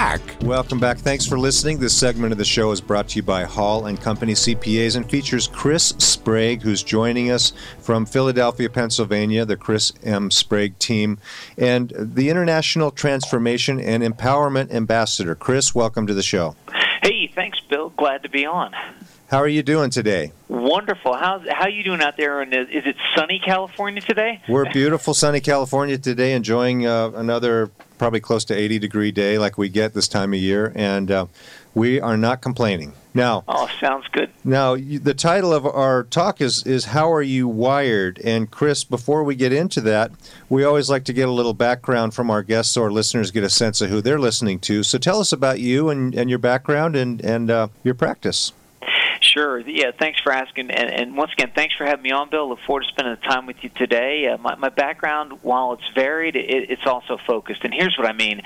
Black. Welcome back. Thanks for listening. This segment of the show is brought to you by Hall and Company CPAs and features Chris Sprague, who's joining us from Philadelphia, Pennsylvania, the Chris M. Sprague team, and the International Transformation and Empowerment Ambassador. Chris, welcome to the show. Hey, thanks, Bill. Glad to be on. How are you doing today? Wonderful. How how you doing out there? And is it sunny California today? We're beautiful sunny California today, enjoying uh, another probably close to 80 degree day like we get this time of year, and uh, we are not complaining. Now, oh, sounds good. Now, you, the title of our talk is is how are you wired? And Chris, before we get into that, we always like to get a little background from our guests so our listeners get a sense of who they're listening to. So, tell us about you and, and your background and and uh, your practice. Sure. Yeah. Thanks for asking, and, and, once again, thanks for having me on, Bill. Look forward to spending the time with you today. Uh, my, my, background, while it's varied, it, it's also focused. And here's what I mean.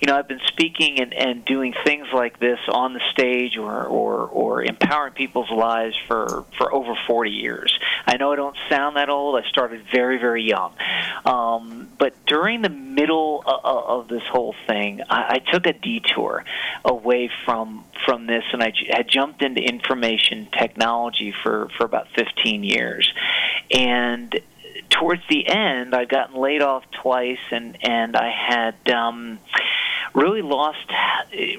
You know, I've been speaking and, and doing things like this on the stage or, or or empowering people's lives for for over 40 years. I know I don't sound that old. I started very very young, um, but during the middle of, of this whole thing, I, I took a detour away from from this, and I had jumped into information technology for for about 15 years, and towards the end, I'd gotten laid off twice, and and I had um, really lost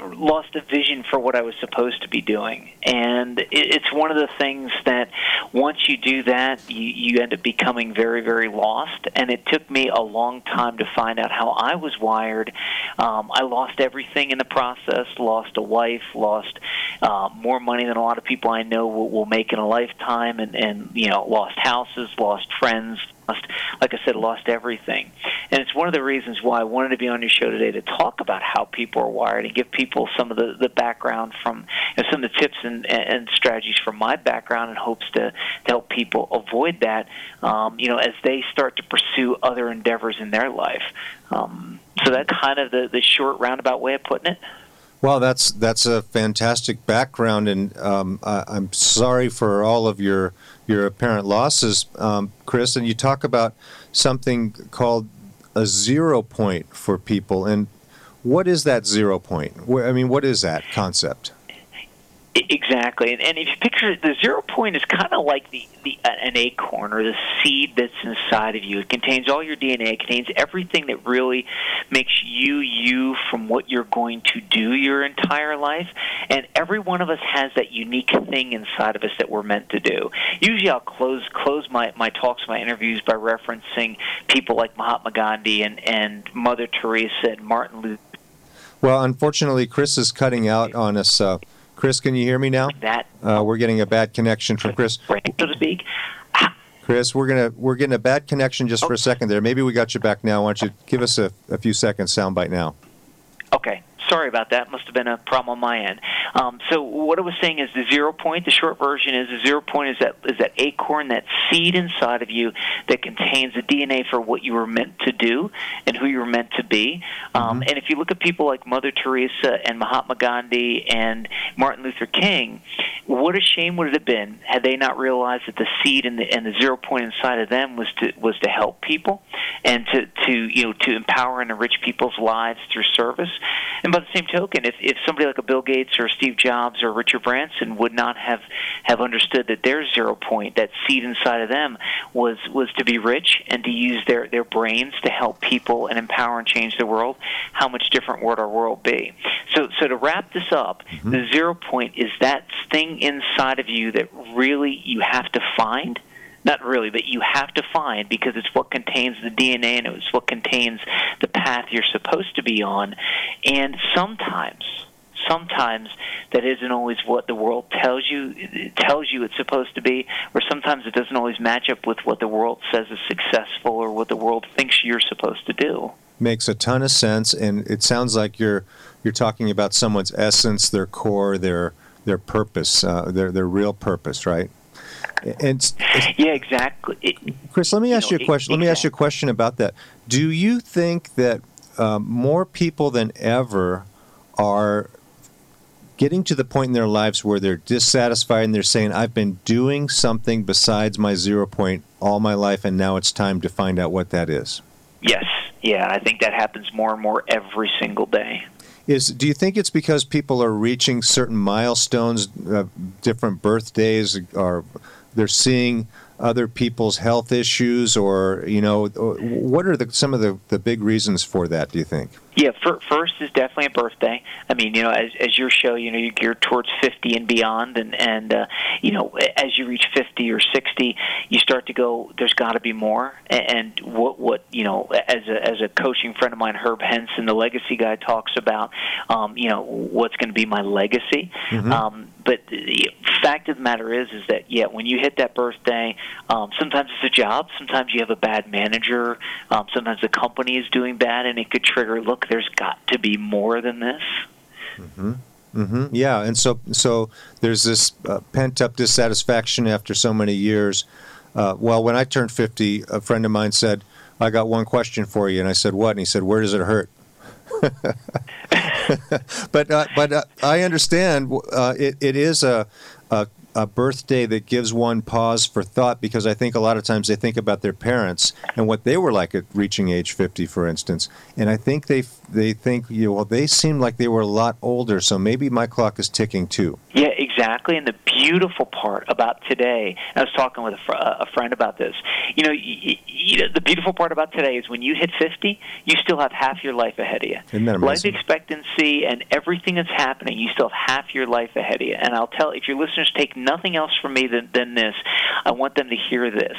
lost a vision for what I was supposed to be doing. And it's one of the things that once you do that, you, you end up becoming very very lost. And it took me a long time to find out how I was wired. Um, I lost everything in the process. Lost a wife. Lost uh, more money than a lot of people I know will, will make in a lifetime. And and you know lost houses. Lost friends lost, like I said, lost everything. And it's one of the reasons why I wanted to be on your show today to talk about how people are wired and give people some of the, the background from you know, some of the tips and, and strategies from my background in hopes to, to help people avoid that, um, you know, as they start to pursue other endeavors in their life. Um, so that's kind of the, the short roundabout way of putting it. Well, that's that's a fantastic background, and um, I, am sorry for all of your your apparent losses, um, Chris. And you talk about something called a zero point for people, and what is that zero point? I mean, what is that concept? Exactly, and, and if you picture the zero point is kind of like the, the uh, an acorn or the seed that's inside of you. It contains all your DNA. It contains everything that really makes you you from what you're going to do your entire life. And every one of us has that unique thing inside of us that we're meant to do. Usually, I'll close close my my talks, my interviews by referencing people like Mahatma Gandhi and and Mother Teresa and Martin Luther. Well, unfortunately, Chris is cutting out on us. Uh, Chris, can you hear me now? That uh, we're getting a bad connection from Chris. So to speak. Chris, we're gonna we're getting a bad connection just for a second there. Maybe we got you back now. Why don't you give us a, a few seconds soundbite now? Okay sorry about that. Must have been a problem on my end. Um, so what I was saying is the zero point. The short version is the zero point is that is that acorn, that seed inside of you that contains the DNA for what you were meant to do and who you were meant to be. Um, mm-hmm. And if you look at people like Mother Teresa and Mahatma Gandhi and Martin Luther King, what a shame would it have been had they not realized that the seed and the and the zero point inside of them was to was to help people and to to you know to empower and enrich people's lives through service. And by the same token, if if somebody like a Bill Gates or Steve Jobs or Richard Branson would not have have understood that their zero point, that seed inside of them, was was to be rich and to use their their brains to help people and empower and change the world, how much different would our world be? So so to wrap this up, mm-hmm. the zero point is that thing inside of you that really you have to find not really, but you have to find because it's what contains the DNA and it's what contains the path you're supposed to be on. And sometimes, sometimes that isn't always what the world tells you it tells you it's supposed to be, or sometimes it doesn't always match up with what the world says is successful or what the world thinks you're supposed to do. makes a ton of sense, and it sounds like you're you're talking about someone's essence, their core, their their purpose, uh, their their real purpose, right? And yeah, exactly. It, Chris, let me ask you, know, you a question. It, let me ask you a question about that. Do you think that um, more people than ever are getting to the point in their lives where they're dissatisfied and they're saying, "I've been doing something besides my zero point all my life, and now it's time to find out what that is"? Yes. Yeah, I think that happens more and more every single day. Is do you think it's because people are reaching certain milestones, uh, different birthdays, or they're seeing other people's health issues, or you know, what are the, some of the, the big reasons for that? Do you think? Yeah, for, first is definitely a birthday. I mean, you know, as as your show, you know, you're geared towards 50 and beyond, and and uh, you know, as you reach 50 or 60, you start to go. There's got to be more. And what what you know, as a as a coaching friend of mine, Herb Henson, the legacy guy, talks about, um, you know, what's going to be my legacy. Mm-hmm. Um, but the fact of the matter is, is that yeah, when you hit that birthday, um, sometimes it's a job, sometimes you have a bad manager, um, sometimes the company is doing bad, and it could trigger. Look, there's got to be more than this. Mm-hmm. Mm-hmm. Yeah, and so so there's this uh, pent up dissatisfaction after so many years. Uh, well, when I turned 50, a friend of mine said, "I got one question for you," and I said, "What?" And he said, "Where does it hurt?" but uh, but uh, I understand uh, it, it is a, a, a birthday that gives one pause for thought because I think a lot of times they think about their parents and what they were like at reaching age 50, for instance, and I think they they think you know, well they seem like they were a lot older, so maybe my clock is ticking too. Yeah, exactly. And the beautiful part about today, I was talking with a, fr- a friend about this. You know, y- y- the beautiful part about today is when you hit 50, you still have half your life ahead of you. Isn't that amazing? Life expectancy and everything that's happening, you still have half your life ahead of you. And I'll tell, if your listeners take nothing else from me than, than this, I want them to hear this.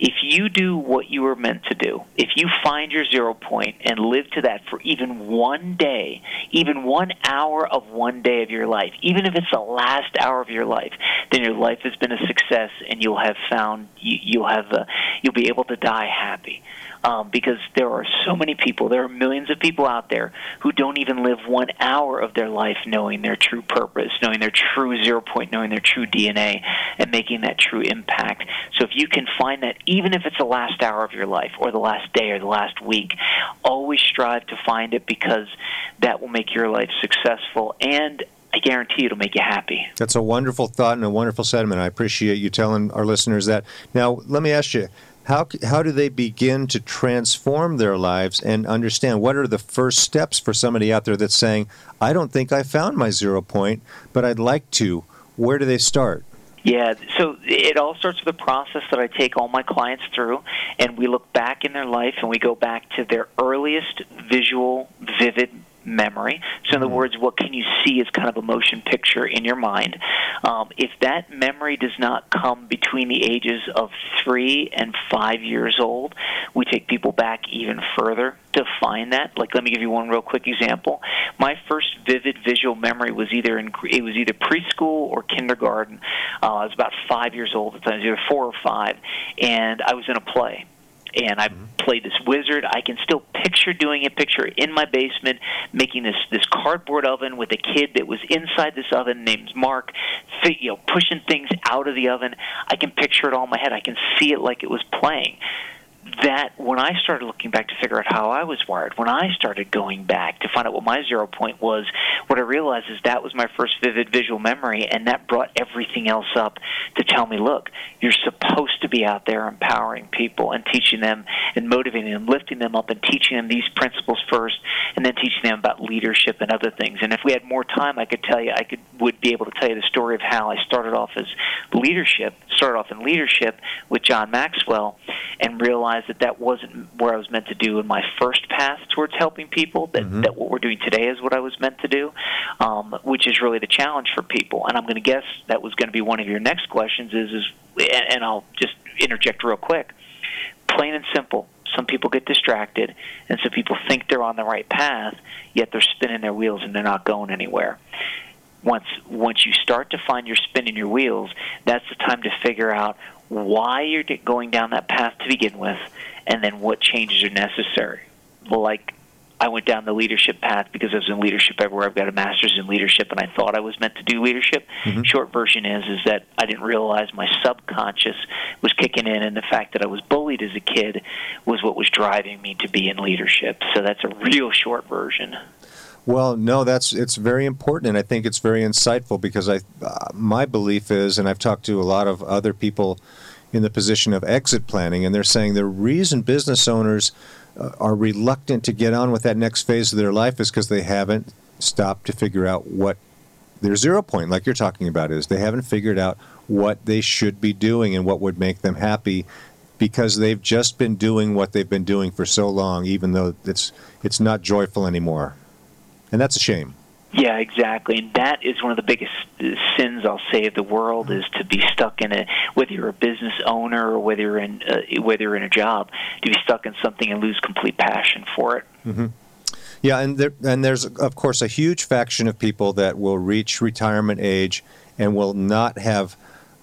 If you do what you were meant to do, if you find your zero point and live to that for even one day, even one hour of one day of your life, even if it's the last hour of your life, then your life has been a success, and you'll have found you, you'll have uh, you'll be able to die happy. Um, because there are so many people, there are millions of people out there who don't even live one hour of their life knowing their true purpose, knowing their true zero point, knowing their true DNA, and making that true impact. So if you can find that, even if it's the last hour of your life, or the last day, or the last week, always strive to find it because that will make your life successful and I guarantee it'll make you happy. That's a wonderful thought and a wonderful sentiment. I appreciate you telling our listeners that. Now, let me ask you. How, how do they begin to transform their lives and understand what are the first steps for somebody out there that's saying, I don't think I found my zero point, but I'd like to? Where do they start? Yeah, so it all starts with a process that I take all my clients through, and we look back in their life and we go back to their earliest visual, vivid memory. So, in other mm-hmm. words, what can you see as kind of a motion picture in your mind? Um, if that memory does not come between the ages of three and five years old, we take people back even further to find that. Like, let me give you one real quick example. My first vivid visual memory was either in it was either preschool or kindergarten. Uh, I was about five years old at the time, either four or five, and I was in a play and I mm-hmm. played this wizard. I can still picture doing a picture in my basement, making this this cardboard oven with a kid that was inside this oven named Mark, you know, pushing things out of the oven. I can picture it all in my head. I can see it like it was playing that when I started looking back to figure out how I was wired, when I started going back to find out what my zero point was, what I realized is that was my first vivid visual memory, and that brought everything else up to tell me, look, you're supposed to be out there empowering people and teaching them and motivating them, lifting them up, and teaching them these principles first, and then teaching them about leadership and other things. And if we had more time, I could tell you, I could would be able to tell you the story of how I started off as leadership, started off in leadership with John Maxwell, and realized realized that that wasn't where I was meant to do in my first path towards helping people. That mm-hmm. that what we're doing today is what I was meant to do, um, which is really the challenge for people. And I'm going to guess that was going to be one of your next questions. Is is and, and I'll just interject real quick. Plain and simple. Some people get distracted, and some people think they're on the right path, yet they're spinning their wheels and they're not going anywhere once once you start to find you're spinning your wheels, that's the time to figure out why you're going down that path to begin with, and then what changes are necessary. Well like I went down the leadership path because I was in leadership everywhere. I've got a master's in leadership, and I thought I was meant to do leadership. Mm-hmm. Short version is is that I didn't realize my subconscious was kicking in, and the fact that I was bullied as a kid was what was driving me to be in leadership. So that's a real short version. Well, no, that's it's very important, and I think it's very insightful because I, uh, my belief is, and I've talked to a lot of other people in the position of exit planning, and they're saying the reason business owners uh, are reluctant to get on with that next phase of their life is because they haven't stopped to figure out what their zero point, like you're talking about, is. They haven't figured out what they should be doing and what would make them happy because they've just been doing what they've been doing for so long, even though it's it's not joyful anymore and that's a shame. Yeah, exactly, and that is one of the biggest sins I'll say of the world is to be stuck in a whether you're a business owner or whether you're in uh, whether you're in a job to be stuck in something and lose complete passion for it. Mm-hmm. Yeah, and there, and there's of course a huge faction of people that will reach retirement age and will not have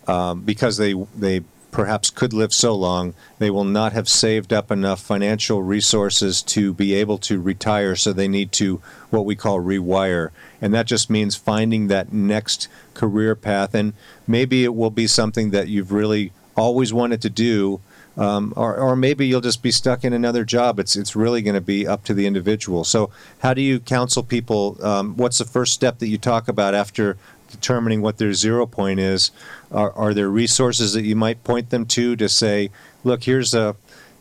um, because they they perhaps could live so long, they will not have saved up enough financial resources to be able to retire, so they need to what we call rewire. And that just means finding that next career path. And maybe it will be something that you've really always wanted to do. Um, or, or maybe you'll just be stuck in another job. It's it's really going to be up to the individual. So, how do you counsel people? Um, what's the first step that you talk about after determining what their zero point is, are, are there resources that you might point them to to say, look, here's a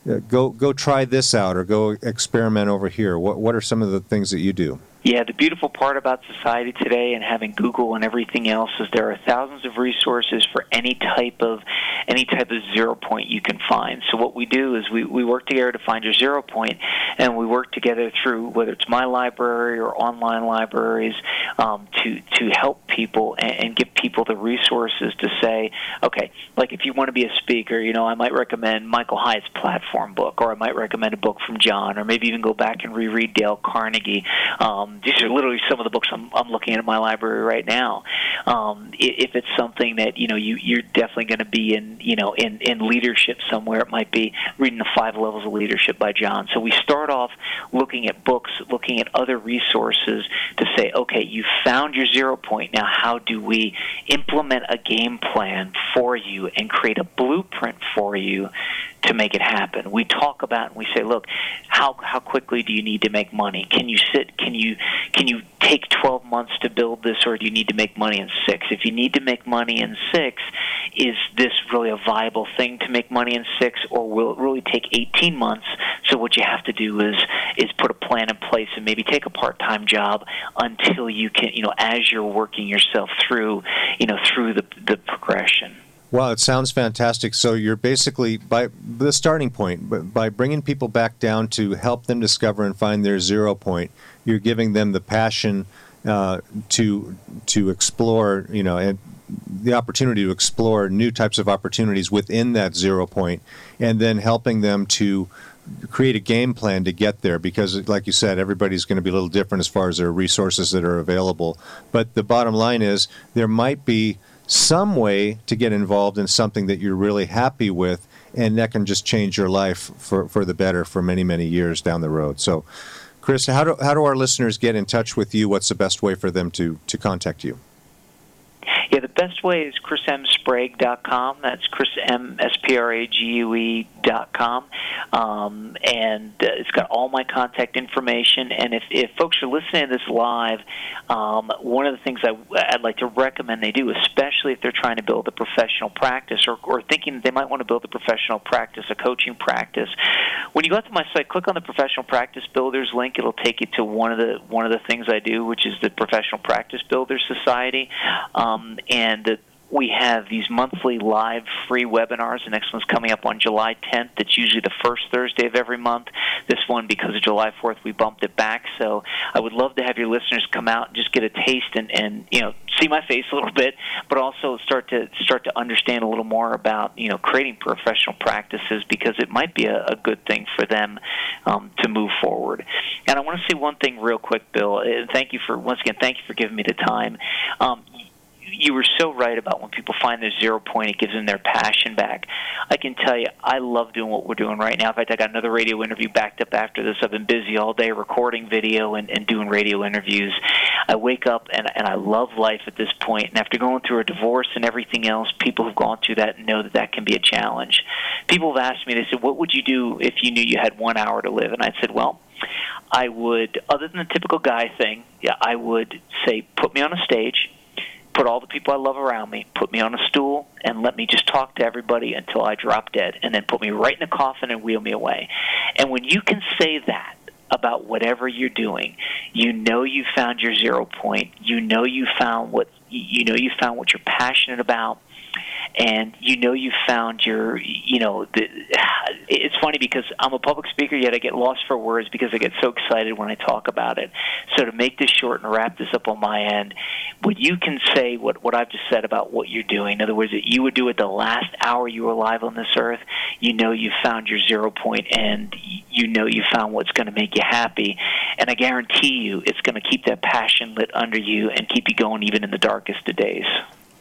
uh, go go try this out or go experiment over here. What what are some of the things that you do? Yeah, the beautiful part about society today and having Google and everything else is there are thousands of resources for any type of any type of zero point you can find. So what we do is we, we work together to find your zero point, and we work together through whether it's my library or online libraries um, to to help people and, and give people the resources to say, okay, like if you want to be a speaker, you know, I might recommend Michael Hyatt's platform book, or I might recommend a book from John, or maybe even go back and reread Dale Carnegie. Um, these are literally some of the books I'm, I'm looking at in my library right now. Um, if it's something that you know you, you're definitely going to be in, you know, in in leadership somewhere, it might be reading the Five Levels of Leadership by John. So we start off looking at books, looking at other resources to say, okay, you found your zero point. Now, how do we implement a game plan for you and create a blueprint for you to make it happen. We talk about and we say, look, how how quickly do you need to make money? Can you sit? Can you can you take 12 months to build this, or do you need to make money in six? If you need to make money in six, is this really a viable thing to make money in six, or will it really take 18 months? So what you have to do is is put a plan in place and maybe take a part-time job until you can, you know, as you're working yourself through, you know, through the the progression. Well, it sounds fantastic. So you're basically by the starting point, by bringing people back down to help them discover and find their zero point. You're giving them the passion uh, to to explore, you know, and the opportunity to explore new types of opportunities within that zero point, and then helping them to create a game plan to get there because like you said everybody's going to be a little different as far as their resources that are available but the bottom line is there might be some way to get involved in something that you're really happy with, and that can just change your life for, for the better for many, many years down the road. So, Chris, how do, how do our listeners get in touch with you? What's the best way for them to, to contact you? Yeah, best way is chrismsprague.com. That's Chris M S P R A G U E dot com, um, and uh, it's got all my contact information. And if, if folks are listening to this live, um, one of the things I, I'd like to recommend they do, especially if they're trying to build a professional practice or, or thinking they might want to build a professional practice, a coaching practice, when you go to my site, click on the Professional Practice Builders link. It'll take you to one of the one of the things I do, which is the Professional Practice Builders Society. Um, and we have these monthly live free webinars. The next one's coming up on July 10th. It's usually the first Thursday of every month. This one, because of July 4th, we bumped it back. So I would love to have your listeners come out and just get a taste and, and you know see my face a little bit, but also start to start to understand a little more about you know creating professional practices because it might be a, a good thing for them um, to move forward. And I want to say one thing real quick, Bill. Thank you for once again. Thank you for giving me the time. Um, you were so right about when people find their zero point, it gives them their passion back. I can tell you, I love doing what we're doing right now. In fact, I got another radio interview backed up after this. I've been busy all day recording video and, and doing radio interviews. I wake up and, and I love life at this point. And after going through a divorce and everything else, people who've gone through that and know that that can be a challenge. People have asked me, they said, What would you do if you knew you had one hour to live? And I said, Well, I would, other than the typical guy thing, yeah, I would say, put me on a stage, put all the people I love around me, put me on a stool, and let me just talk to everybody until I drop dead, and then put me right in a coffin and wheel me away. And when you can say that about whatever you're doing, you know you found your zero point. You know you found what you know you found what you're passionate about and you know you found your you know the, it's funny because I'm a public speaker yet I get lost for words because I get so excited when I talk about it. So to make this short and wrap this up on my end when you can say what what I've just said about what you're doing. In other words that you would do it the last hour you were alive on this earth you know you found your zero point and you know you found what's going to make you happy. And I guarantee you it's going to keep that passion lit under you and keep you going even in the darkest of days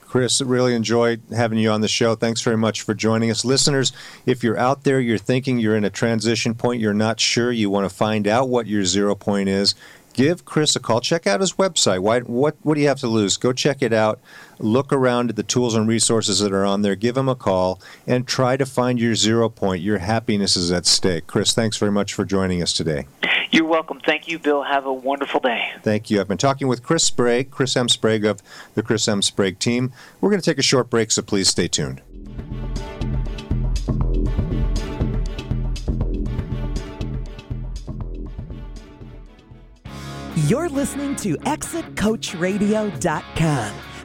Chris, really enjoyed having you on the show. Thanks very much for joining us. Listeners, if you're out there, you're thinking you're in a transition point, you're not sure, you want to find out what your zero point is, give Chris a call. Check out his website. Why, what, what do you have to lose? Go check it out. Look around at the tools and resources that are on there. Give him a call and try to find your zero point. Your happiness is at stake. Chris, thanks very much for joining us today. You're welcome. Thank you, Bill. Have a wonderful day. Thank you. I've been talking with Chris Sprague, Chris M. Sprague of the Chris M. Sprague team. We're going to take a short break, so please stay tuned. You're listening to ExitCoachRadio.com,